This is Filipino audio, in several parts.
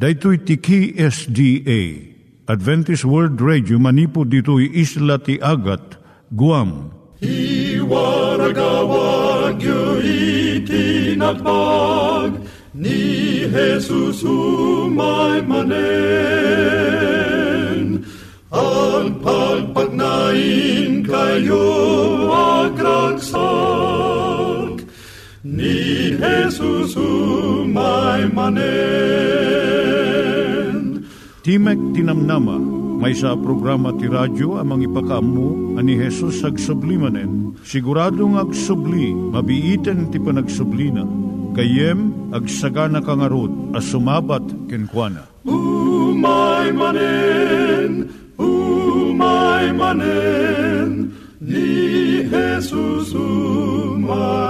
Daitui tiki SDA Adventist World Radio manipud ditui isla ti Agat Guam. I waragawag yu itinatpag ni Jesus umay manen al pagpagnain kayo agkansak ni Jesus umay manen Timek Tinamnama, may sa programa ti radyo amang ipakaammo ani Hesus ag sublimanen. Siguradong ag subli, mabiiten ti panagsublina. Kayem ag sagana kangarot as sumabat kenkwana. Umay manen, umay manen, ni Jesus umay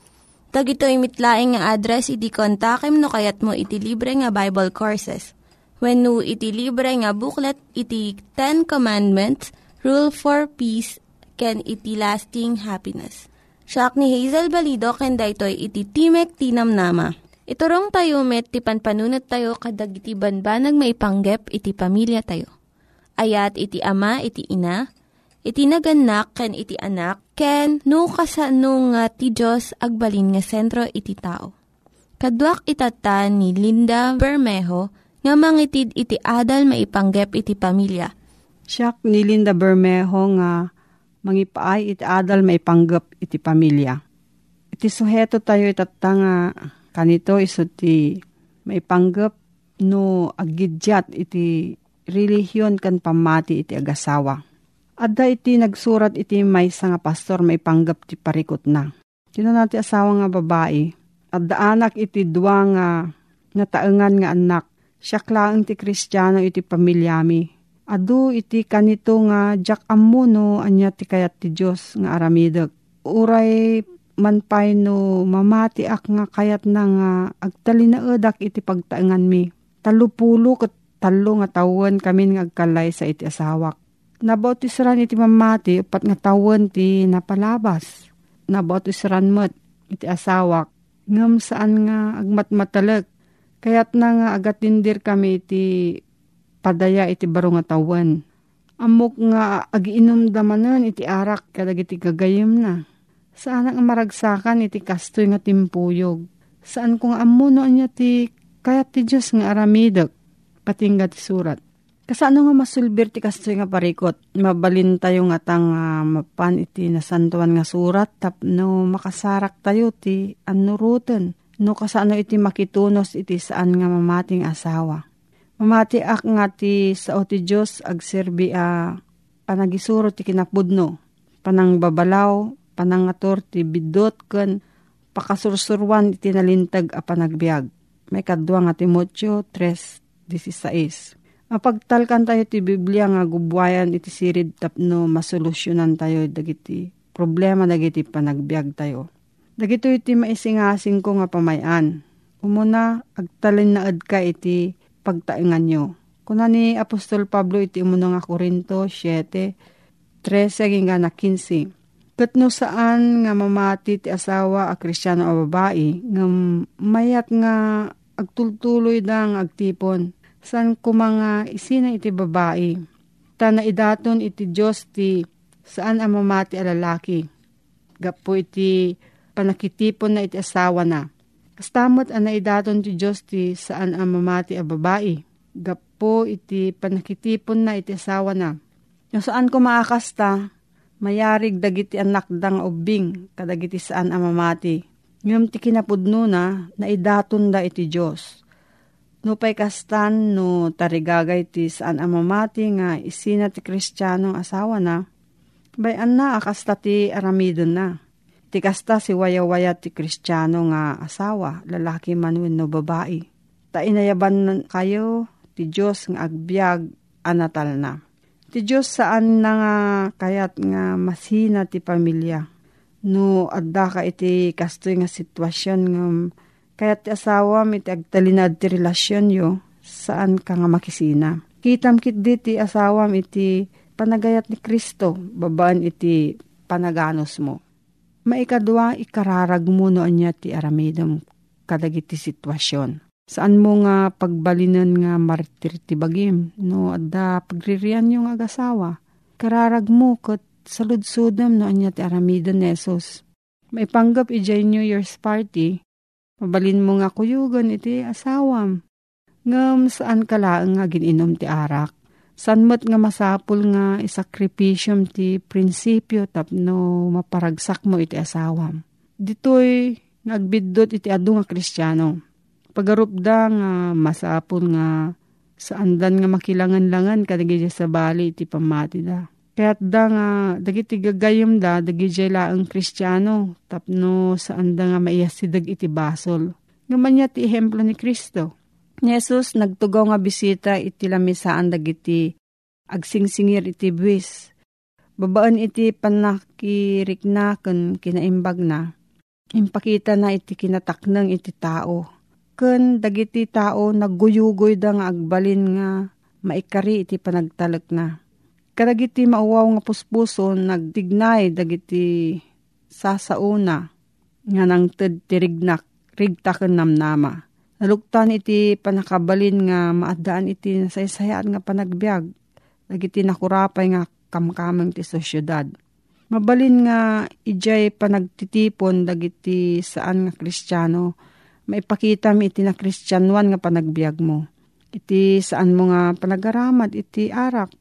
Tag ito'y mitlaing nga address, iti kontakem no kayat mo iti libre nga Bible Courses. When no iti libre nga booklet, iti Ten Commandments, Rule for Peace, can iti lasting happiness. Siya ni Hazel Balido, ken daytoy iti Timek Tinam Nama. Iturong tayo met, ti panpanunat tayo kadag iti banbanag maipanggep iti pamilya tayo. Ayat iti ama, iti ina, iti naganak, ken iti anak, ken no kasano nga ti Diyos agbalin nga sentro iti tao. Kaduak itata ni Linda Bermejo nga mangitid iti adal maipanggep iti pamilya. Siya ni Linda Bermejo nga mangipaay iti adal maipanggep iti pamilya. Iti suheto tayo itata nga kanito iso ti maipanggep no agidyat iti relihiyon kan pamati iti agasawa Adda iti nagsurat iti may nga pastor may panggap ti parikot na. Sino nati asawa nga babae. Adda anak iti dua nga nga taengan nga anak. Siya klaang ti kristyano iti pamilyami. Adu iti kanito nga jak amuno anya ti kayat ti Diyos nga aramideg. Uray manpay no mamati ak nga kayat na nga agtalinaedak iti pagtaengan mi. Talupulo kat talo nga tawon kami nga agkalay sa iti asawak nabautisran iti mamati pat nga tawon ti napalabas. Nabautisran mo't iti asawak. Ngam saan nga agmatmatalag. Kaya't na nga agatindir kami iti padaya iti baro nga tawon. Amok nga agiinom damanan iti arak kadag iti gagayim na. Saan nga maragsakan iti kastoy nga timpuyog. Saan kung amuno niya ti kayat ti Diyos nga aramidok. Patingga ti surat Kasano nga masulbir ti kastoy nga parikot? Mabalin tayo nga tang uh, mapan iti nasantuan nga surat tapno makasarak tayo ti anuruten. No kasano iti makitunos iti saan nga mamating asawa. Mamati ak nga ti sao ti Diyos agserbi a uh, panagisuro ti kinapudno. Panang babalaw, panangator ti bidot ken pakasursurwan iti nalintag a panagbiag. May kadwa nga Timotyo 3.16 Mapagtalkan tayo ti Biblia nga gubwayan iti sirid tapno masolusyonan tayo dagiti problema dagiti panagbiag tayo. Dagito iti maisingasing ko nga pamayan. Umuna, agtalin na ad ka iti pagtaingan nyo. Kuna ni Apostol Pablo iti umuna nga Korinto 7, 13 nga na 15. Katno saan nga mamati ti asawa a kristyano a babae, nga mayat nga agtultuloy dang agtipon san kumanga isina iti babae. Ta idaton iti Diyos ti saan ang mamati a. Gapo iti panakitipon na iti asawa na. Kastamot ang naidaton ti Diyos ti saan ang mamati a babae. Gapo iti panakitipon na iti asawa na. Yung saan ko maakasta, mayarig dagiti anak dang ubing kadagiti saan amamati. Ngam ti kinapudno na, naidaton da iti Diyos. No pay kastan no tarigagay ti saan amamati nga isina ti kristyano asawa na, bayan na akasta ti aramidon na. Ti kasta si waya-waya ti kristyano nga asawa, lalaki man no babae Ta inayaban kayo, ti Diyos nga agbyag anatal na. Ti Diyos saan na nga kayat nga masina ti pamilya. No adda ka iti kastoy nga sitwasyon nga kayat ti asawa iti agtalinad ti relasyon yo saan ka nga makisina. Kitam kit di ti asawam iti panagayat ni Kristo, babaan iti panaganos mo. Maikadwa ikararag mo no anya ti aramidom kadagiti sitwasyon Saan mo nga pagbalinan nga martir ti bagim, no adda pagririan yung agasawa. Kararag mo kat saludsudam no anya ti aramidon nesos. Maipanggap ijay New Year's party, mabalin mo nga kuyugan iti asawam. Ngam saan kalaang nga gininom ti arak. San mo't nga masapul nga isakripisyum ti prinsipyo tapno maparagsak mo iti asawam. Ditoy nagbiddot iti adu nga kristyano Pagarupda nga masapon nga saan dan nga makilangan-langan kadagiti sa bali iti pamati da. Kaya't da nga dagiti gagayom da dagiti laang kristyano tapno saan da nga maiyasidag iti basol. Ngaman ti ehemplo ni Kristo. Ni Jesus nagtugaw nga bisita iti lamisaan dagiti agsingsingir iti buwis. Babaan iti panakiriknaken kinaimbag na. Impakita na iti kinataknang iti tao ken dagiti tao nagguyugoy da nga agbalin nga maikari iti panagtalek na. Kadagiti mauwaw nga puspuso nagtignay dagiti sasauna nga nang ted tirignak rigtaken namnama. Naluktan iti panakabalin nga maadaan iti nasaysayaan nga panagbiag. Dagiti nakurapay nga kamkameng ti sosyudad. Mabalin nga ijay panagtitipon dagiti saan nga kristyano maipakita mi iti na kristyanwan nga panagbiag mo. Iti saan mo nga panagaramad iti arak,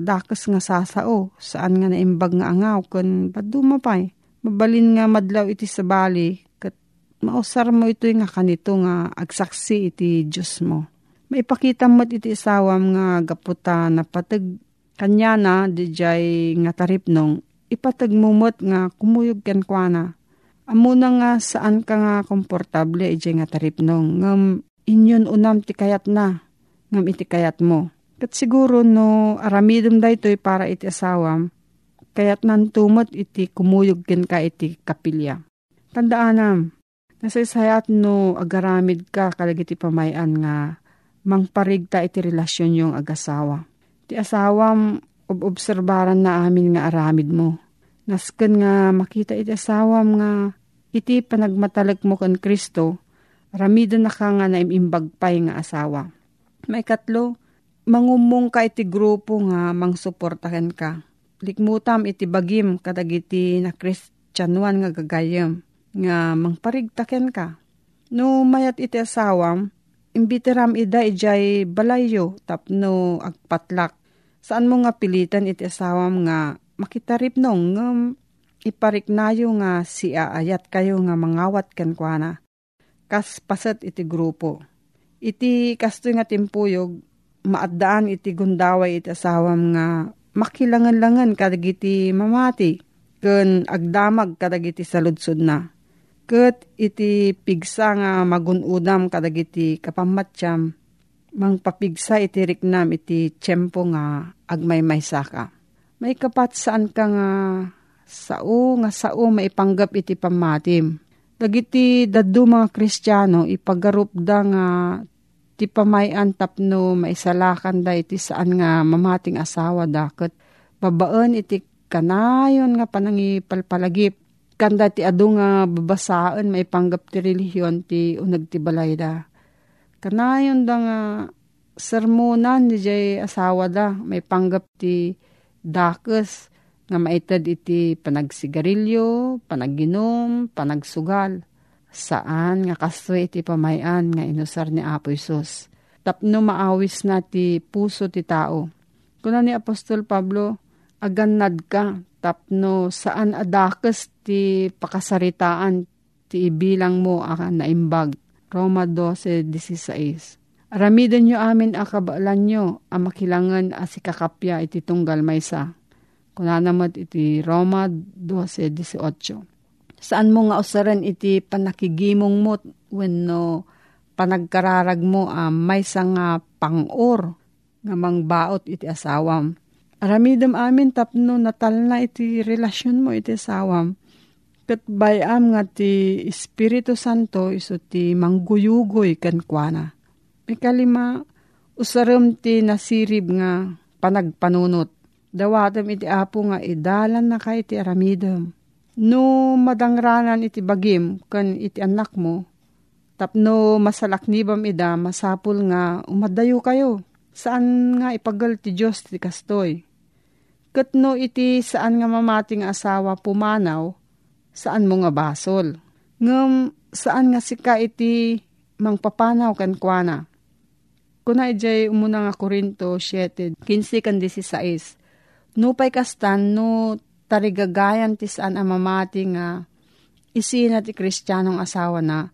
dakes nga sasao, saan nga naimbag nga angaw, kun paduma pa'y. Mabalin nga madlaw iti sabali, kat mausar mo ito nga kanito nga agsaksi iti Diyos mo. Maipakita mo iti isawam nga gaputa na patag kanya na di jay nga taripnong, ipatag mumot nga kumuyog ken kwa Amo na nga saan ka nga komportable ije nga taripnong. Ngam inyon unam ti kayat na. Ngam iti kayat mo. Kat siguro no aramidom da ito'y para iti asawam. Kayat nan tumot iti kumuyog ken ka iti kapilya. Tandaanam. Nasaysayat no agaramid ka kalagiti pamayan nga mangparigta iti relasyon yung agasawa. Ti asawam obobserbaran na amin nga aramid mo Nasken nga makita iti asawam nga iti panagmatalag mo kan Kristo, ramido na ka nga naimimbagpay nga asawa. May katlo, mangumong ka iti grupo nga mangsuportahan ka. Likmutam iti bagim kadagiti na Kristyanuan nga gagayam nga mangparigtaken ka. No mayat iti asawam, imbitiram ida ijay balayo tapno agpatlak. Saan mo nga pilitan iti asawam nga makitarip nong um, ipariknayo nga si aayat kayo nga mangawat kan na. Kas pasat iti grupo. Iti kastoy nga timpuyog, maadaan iti gundaway iti asawam nga makilangan-langan kadagiti mamati, ken agdamag kadagiti saludsod na. Ket iti pigsa nga magunudam kadagiti kapamatsyam, mangpapigsa iti riknam iti tiyempo nga agmay-may saka. May kapat saan ka nga sao nga sao maipanggap iti pamatim. Dagiti dadu mga kristyano ipagarup da nga ti pamayan tapno maisalakan da iti saan nga mamating asawa daket babaan iti kanayon nga panangi palpalagip kanda ti adu nga babasaan maipanggap ti relihiyon ti unag ti balay da. Kanayon da nga sermonan di jay asawa da may panggap ti dakes nga maitad iti panagsigarilyo, panaginom, panagsugal. Saan nga kastoy iti pamayan nga inusar ni Apo Isus. tapno maawis na ti puso ti tao. Kuna ni Apostol Pablo, aganad ka, tapno saan adakes ti pakasaritaan ti ibilang mo aka naimbag. Roma 12.16 Aramidin nyo amin akabalan nyo ang makilangan as ikakapya iti tunggal maysa. Kuna namat iti Roma 12.18 Saan mo nga usaran iti panakigimong mo when no panagkararag mo um, maysa nga pangor nga mangbaot iti asawam. Aramidam amin tapno natal na iti relasyon mo iti asawam Kat bayam nga ti Espiritu Santo iso ti mangguyugoy kan kuana. May kalima, usaram ti nasirib nga panagpanunot. Dawatam iti apo nga idalan na kay iti aramidam. No madangranan iti bagim kan iti anak mo, tapno masalaknibam ida masapul nga umadayo kayo. Saan nga ipagal ti Diyos ti kastoy? Kat no iti saan nga mamating asawa pumanaw, saan mo nga basol. Ngam saan nga sika iti mangpapanaw kan kuana. Kuna ijay umuna nga Korinto 7, 15 kan 16. Nupay kastan no tarigagayan ti saan amamati nga isina ti kristyanong asawa na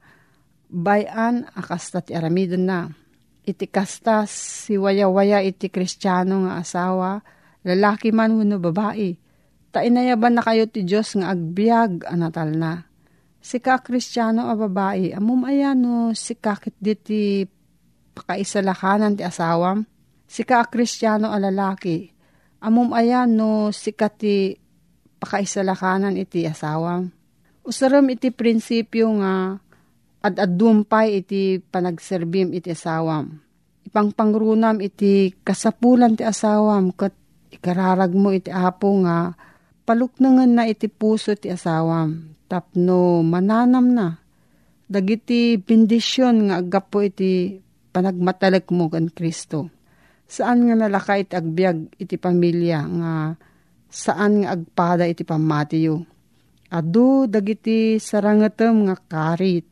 bayan akasta ti aramidon na. Iti kasta si waya-waya iti kristyano nga asawa, lalaki man wano babae Tainayaban na kayo ti Diyos nga agbyag anatal na. Si ka kristyano a babae, amum ayano si kakit diti pakaisalakanan ti asawam. Si ka kristyano a lalaki, amum ayano si ti pakaisalakanan iti asawam. Usaram iti prinsipyo nga ad-adumpay iti panagserbim iti asawam. Ipangpangrunam iti kasapulan ti asawam kat ikararag mo iti apo nga paluknangan na iti puso ti asawam. Tapno mananam na. Dagiti bendisyon nga agapo iti panagmatalag mo kan Kristo. Saan nga nalaka iti agbyag iti pamilya nga saan nga agpada iti pamatiyo. Adu dagiti sarangatem nga karit.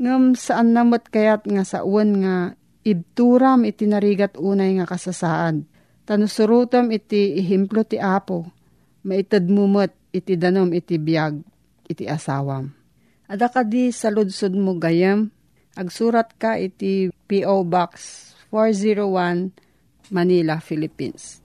Ngam saan namot kayat nga sa uwan nga ibturam iti narigat unay nga kasasaad. Tanusurutam iti ihimplo ti Apo maitad mumot iti danom iti biyag iti asawam. Ada ka di sa ludsod mo gayam, agsurat ka iti P.O. Box 401 Manila, Philippines.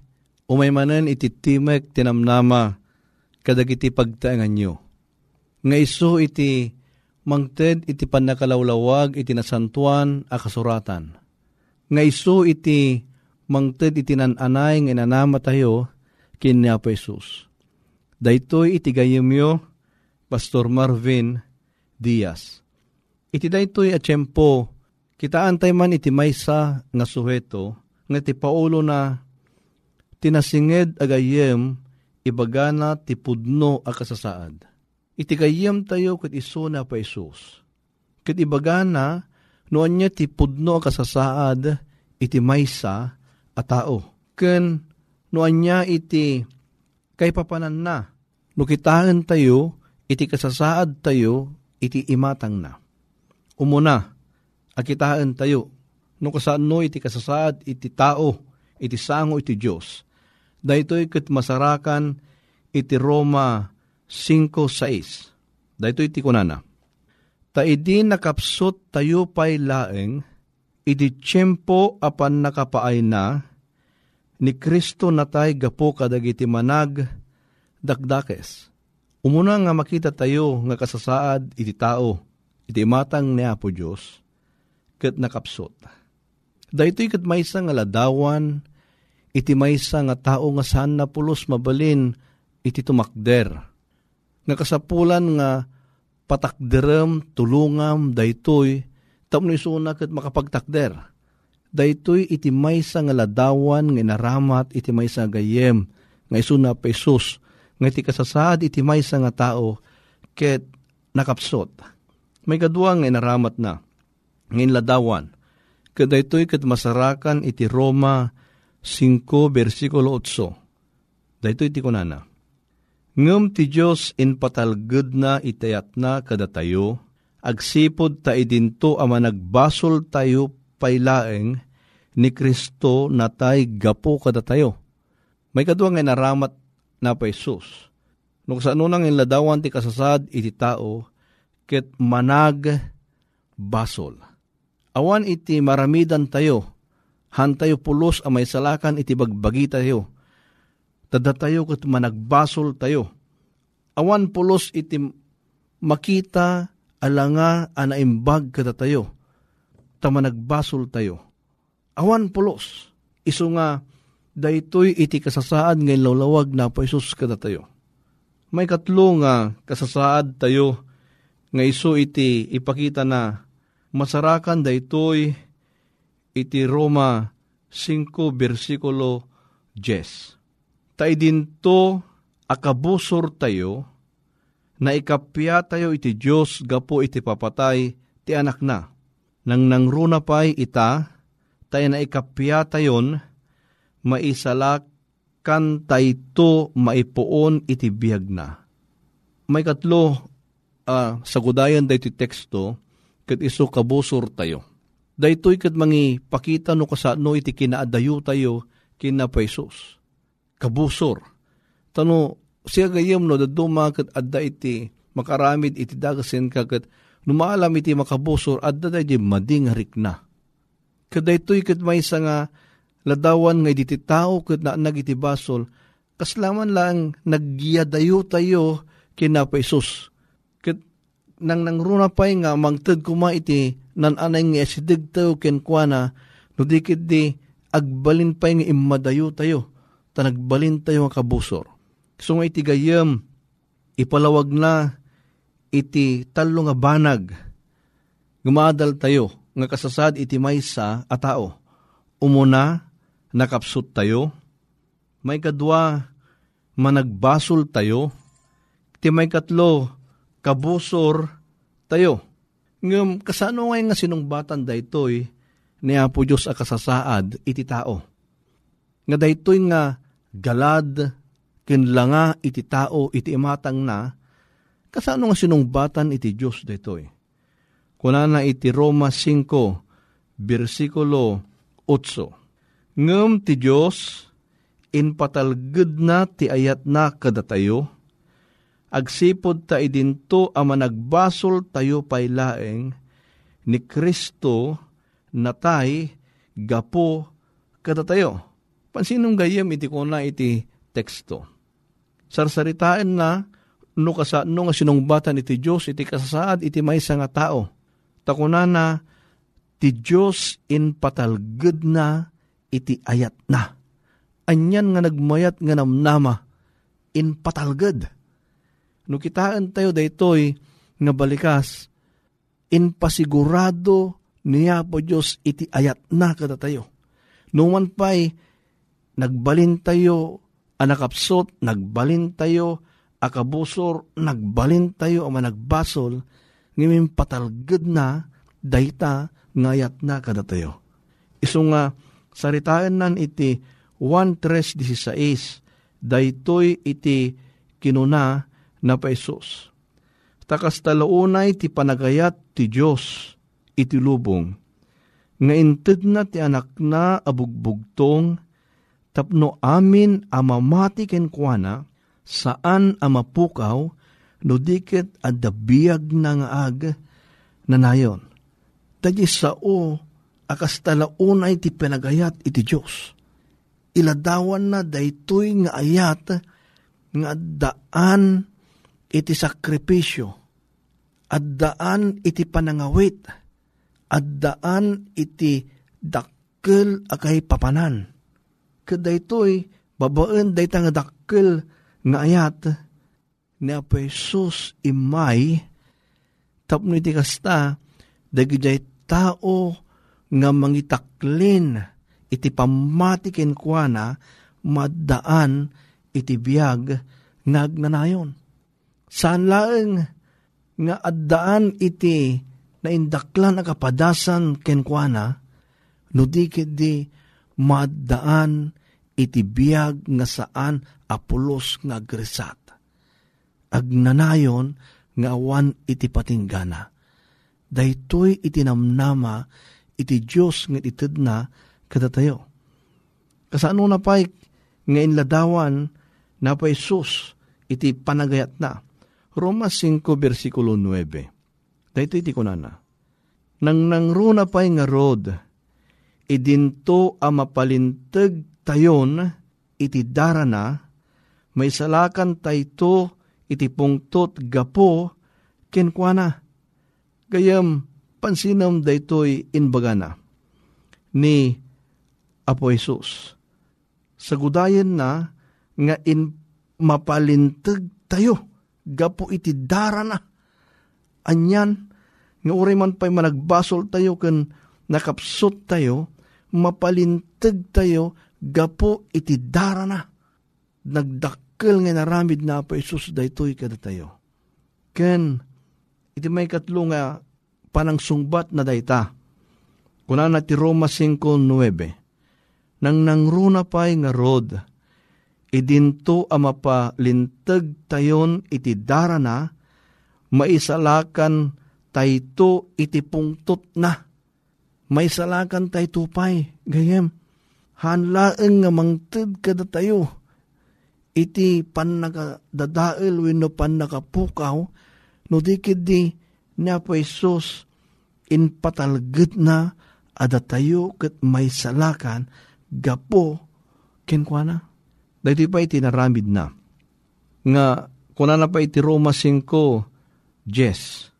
umay manen iti timek tinamnama kadagiti pagtaangan nyo. Nga iso iti mangted iti panakalawlawag iti nasantuan a kasuratan. Nga iso iti mangted itinananay nga inanama tayo kin ni Apo Jesus. Daytoy itigayemyo Pastor Marvin Diaz. Iti daytoy a tiyempo, kitaan tayo man iti maysa nga suheto, nga ti paulo na tinasinged agayem ibagana ti pudno a kasasaad. Iti gayem tayo kat iso na pa Isus. Kat ibagana, noon niya ti pudno a kasasaad, iti maysa a tao. Ken no anya iti kay papanan na. No kitaan tayo, iti kasasaad tayo, iti imatang na. Umuna, akitaan tayo, no kasaan no iti kasasaad, iti tao, iti sango iti Diyos. Dahito'y kat masarakan, iti Roma 5.6. Dahito iti kunana. Ta idi nakapsot tayo pa'y laeng, iti tiyempo apan nakapaay na, ni Kristo natay gapo kadagiti manag dakdakes. Umuna nga makita tayo nga kasasaad iti tao, iti matang ni Apo Diyos, kat nakapsot. Dahito kat maysa nga ladawan, iti maysa nga tao nga saan na pulos mabalin, iti tumakder. Nga kasapulan nga patakderem, tulungam, daytoy, tapno isuna kat makapagtakder. Daytoy iti maysa nga ladawan nga inaramat iti maysa gayem nga isuna pa Isus nga iti kasasaad iti maysa nga tao ket nakapsot. May kadwa nga inaramat na. Ngayon ladawan. Kada ito'y kat masarakan iti Roma 5 versikulo 8. Dahito iti kunana. Ngem ti Diyos in patalged na itayat na kada tayo, agsipod ta idinto ama nagbasol tayo pailaeng ni Kristo na tay gapo kada tayo. May kadwa nga naramat na pa Isus. Nung sa nunang inladawan ti kasasad iti tao, ket manag basol. Awan iti maramidan tayo, han tayo pulos a may salakan iti bagbagi tayo. Tada tayo ket managbasol tayo. Awan pulos iti makita alanga anaimbag kada tayo. Ta managbasol tayo. Awan pulos. Isu nga daytoy iti kasasaad ngay lawlawag na po Isus kada tayo. May katlo nga kasasaad tayo nga iso iti ipakita na masarakan daytoy iti Roma 5 versikulo 10. Tay dinto akabusor tayo na ikapya tayo iti Diyos gapo iti papatay ti anak na. Nang nangruna pa'y ita, tayo na ikapya tayon, maisalakan tayto maipuon iti biyag na. May katlo, uh, sa gudayan da iti teksto, kat iso kabusor tayo. Daytoy kat mangi pakita no kasano iti kinaadayo tayo kina pesos. Kabusor. Tano, siya gayam no, daduma kat adda iti makaramid iti dagasin ka kat numaalam iti makabusor adda da di mading harik na. Kadaytoy kat may nga ladawan nga iti tao kat na nagiti basol, kaslaman lang nagyadayo tayo kina pesos nang nangruna pa'y nga mangtad kuma iti nan anay nga asidig tayo kenkwana no di agbalin pa'y nga imadayo tayo ta nagbalin tayo nga kabusor. So nga iti gayam ipalawag na iti talo nga banag gumadal tayo nga kasasad iti maysa a tao. Umuna nakapsut tayo may kadwa managbasol tayo ti may katlo kabusor tayo. Ngam kasano ngay nga sinungbatan daytoy ni Apo Diyos a kasasaad iti tao. Nga daytoy nga galad kinlanga iti tao iti imatang na kasano nga sinungbatan iti Diyos daytoy. Kunana iti Roma 5 versikulo 8. Ngem ti Diyos in patalged na ti ayat na kadatayo agsipod ta idinto ama nagbasol tayo pailaeng ni Kristo natay gapo kada tayo. Pansinong gayam iti ko na iti teksto. Sarsaritaan na no kasano nga sinungbatan iti Diyos iti kasasaad iti maysa nga tao. Takuna na ti Diyos in patalged na iti ayat na. Anyan nga nagmayat nga namnama in patalged No kitaan tayo daytoy nga balikas, in pasigurado niya po Diyos iti ayat na kada tayo. Numan pa'y nagbalin tayo anakapsot, nagbalin tayo akabusor, nagbalin tayo ama nagbasol, ngayon patalgad na, dayta, ngayat na kada tayo. Iso nga, saritaan nan iti 1.3.16, daytoy iti kinuna, na pesos. Takas talaunay ti panagayat ti Diyos iti lubong. Nga inted na ti anak na abugbugtong tapno amin amamati ken kuana saan amapukaw no dikit adabiyag na nga ag na nayon. Tadi sao akas talaunay ti pinagayat iti Diyos. Iladawan na daytoy nga ayat nga daan iti sakripisyo, at daan iti panangawit, at daan iti dakkel akay papanan. Kadaytoy babaan dayta nga dakkel nga ayat ni Apo Jesus imay tapno iti kasta dagijay tao nga mangitaklin iti pamatikin kwa na maddaan iti biyag nga agnanayon. Saan laeng nga addaan iti na indaklan na kapadasan kenkwana, no di di maddaan iti biyag nga saan apulos nga agresat. Agnanayon nga awan iti patinggana. Daytoy iti namnama iti Diyos nga itid na kadatayo. Kasano na pa'y nga inladawan na pa Isus iti panagayat na. Roma 5 versikulo 9. Dahito iti kunana. Nang nangruna pa'y nga rod, idinto a mapalintag tayon iti darana, may salakan tayto iti pungtot gapo kenkwana. Gayam pansinam daytoy inbagana ni Apo Jesus. Sagudayan na nga in mapalintag tayo gapo iti dara na. Anyan nga uri man pa'y managbasol tayo kan nakapsot tayo, mapalintag tayo gapo iti dara na. Nagdakkel nga naramid na pa Isus daytoy kada tayo. Ken, iti may katlo nga panang sungbat na dayta. Kuna na ti Roma 5.9 Nang nangruna pa'y nga rod, idinto a mapalintag tayon iti darana, maisalakan tayto iti pungtot na. Maisalakan tayto pay, gayem, hanlaeng nga mangtid kada tayo, iti pan nakadadael wino pan nakapukaw, no dikid di niya po Isus in patalgit na ada tayo kat may salakan gapo kenkwana. Dahito pa iti naramid na. Nga, kuna na pa iti Roma 5, Jes.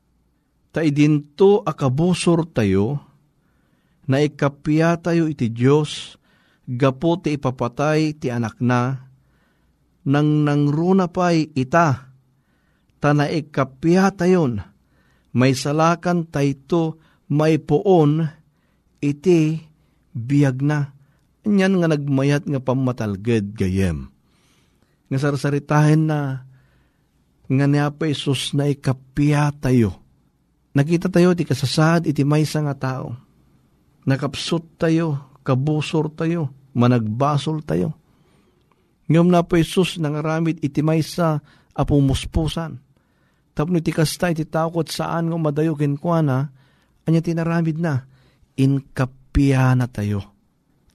Ta idinto akabusor tayo, na ikapya tayo iti Diyos, gapo ti ipapatay ti anak na, nang nangruna pa'y ita, ta na ikapya tayon, may salakan tayto may poon, iti biyag na Inyan nga nagmayat nga pamatalged gayem. Nga sarsaritahin na nga niya pa Isus na ikapya tayo. Nakita tayo ti kasasad iti maysa nga tao. Nakapsot tayo, kabusor tayo, managbasol tayo. Ngayom na po Isus nangaramid iti maysa apumuspusan. Tapno iti kasta iti takot saan nga madayo kinkwana, anya tinaramid na, inkapya na tayo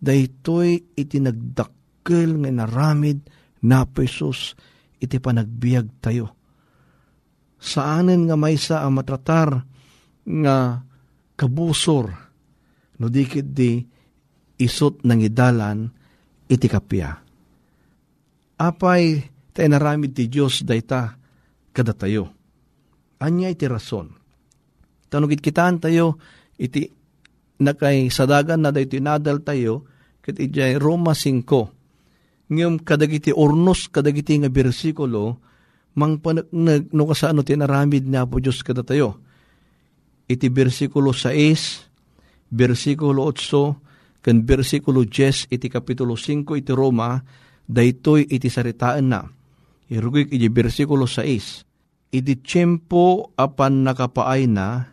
daytoy iti nagdakkel nga naramid na pesos iti panagbiag tayo. Saanen nga maysa ang matratar nga kabusor no dikit di isot ng idalan iti kapya. Apay tayo naramid ti Diyos dayta kada tayo. Anya iti rason. Tanugit kitaan tayo iti nakay sadagan na dayto inadal tayo, ket ijay Roma 5. Ngem kadagiti ornos kadagiti nga bersikulo, mang panagnag no kasano tinaramid na po Diyos kada tayo. Iti bersikulo 6, bersikulo 8, kan bersikulo 10, iti kapitulo 5 iti Roma, daytoy iti saritaan na. Irugig iti bersikulo 6, iti tiyempo apan nakapaay na,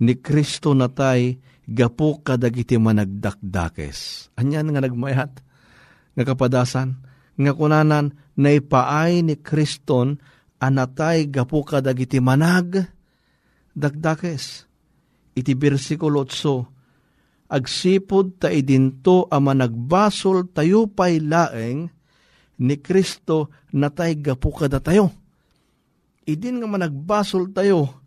ni Kristo natay gapo kadagiti managdakdakes. Anyan nga nagmayat, nga kapadasan, nga kunanan, naipaay ni Kriston, anatay gapo kadagiti manag, dakdakes. Iti bersikulo 8, agsipod ta idinto a managbasol tayo pay laeng ni Kristo natay gapo kada tayo. Idin nga managbasol tayo,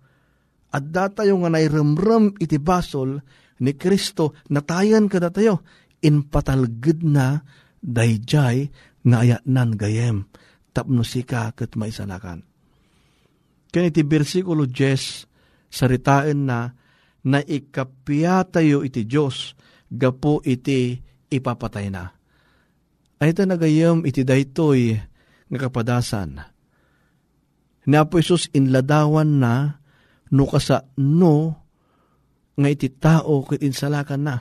at datayo nga nairemrem iti basol, ni Kristo natayan kada tayo inpatalged na dayjay nga ayatnan gayem tapno sika ket maisalakan. Kani iti bersikulo 10 saritaan na na ikapya tayo iti Diyos gapo iti ipapatay na. Ay ito nagayam iti daytoy nga kapadasan. Ni Apo Isus inladawan na no kasa no nga iti tao kit insalakan na.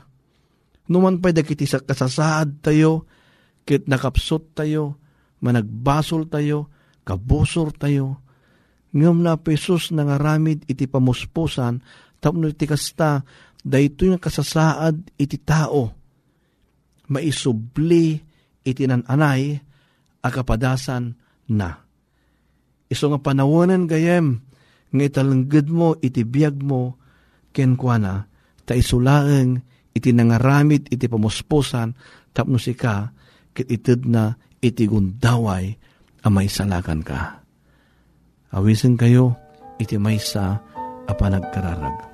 Numan pa'y dagiti sa kasasaad tayo, kit nakapsot tayo, managbasol tayo, kabusor tayo. Ngam na pesos nangaramid iti pamuspusan, tapno iti kasta, dahito yung kasasaad iti tao. Maisubli iti nananay, akapadasan na. Iso nga panawanan gayem, nga italanggad mo, iti biyag mo, kenkwana, ta isulaeng iti nangaramid iti pamuspusan tapno sika ket ited na iti gundaway a may salakan ka. Awisen kayo iti maysa a panagkararag.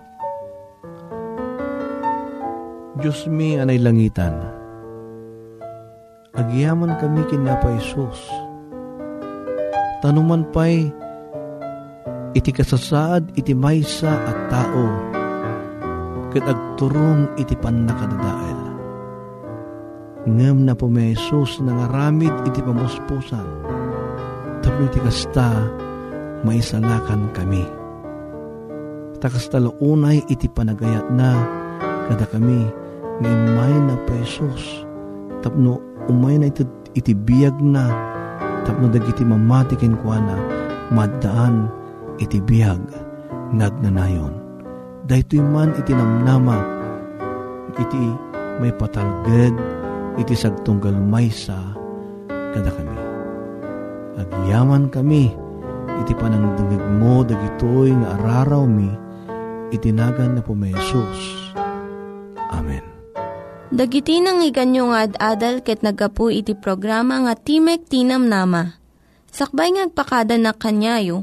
Diyos mi anay langitan, agyaman kami kinapa Isus. Tanuman pa'y iti kasasaad iti maysa at tao ket agturong iti pannakadadael. Ngem na po may Jesus nangaramid iti pamuspusan. Tapno iti kasta maisalakan kami. Takas unay iti panagayat na kada kami nga imay na pa Jesus. Tapno umay na iti, iti biyag na tapno dagiti mamatikin kwa na maddaan iti biyag nagnanayon dahito man iti iti may patalged, iti sagtunggal maysa, kada kami. Agyaman kami, iti panangdangag mo, dagitoy nga araraw mi, itinagan na po may Jesus. Amen. Dagiti nang iganyo nga ad-adal ket nagapu iti programa nga Timek Tinam Nama. Sakbay ngagpakada na kanyayo,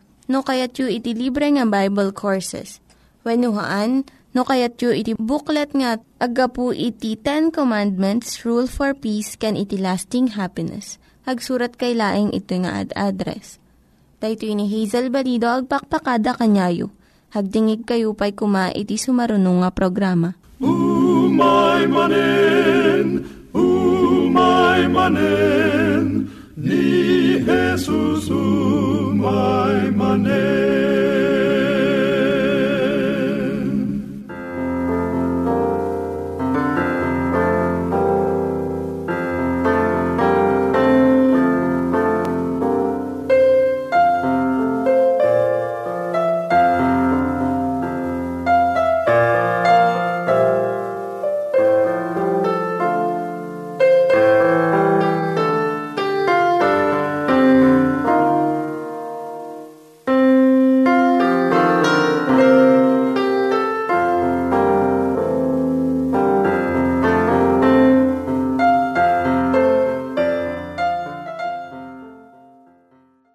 no kayat yu iti libre nga Bible Courses. When no kayat yu iti booklet nga agapu iti Ten Commandments, Rule for Peace, can iti lasting happiness. Hagsurat kay laing ito nga ad-address. Dahito ni Hazel Balido, agpakpakada kanyayo. Hagdingig kayo pa'y kuma iti sumarunong nga programa. Umay manen, umay manen, Jesusum my manet.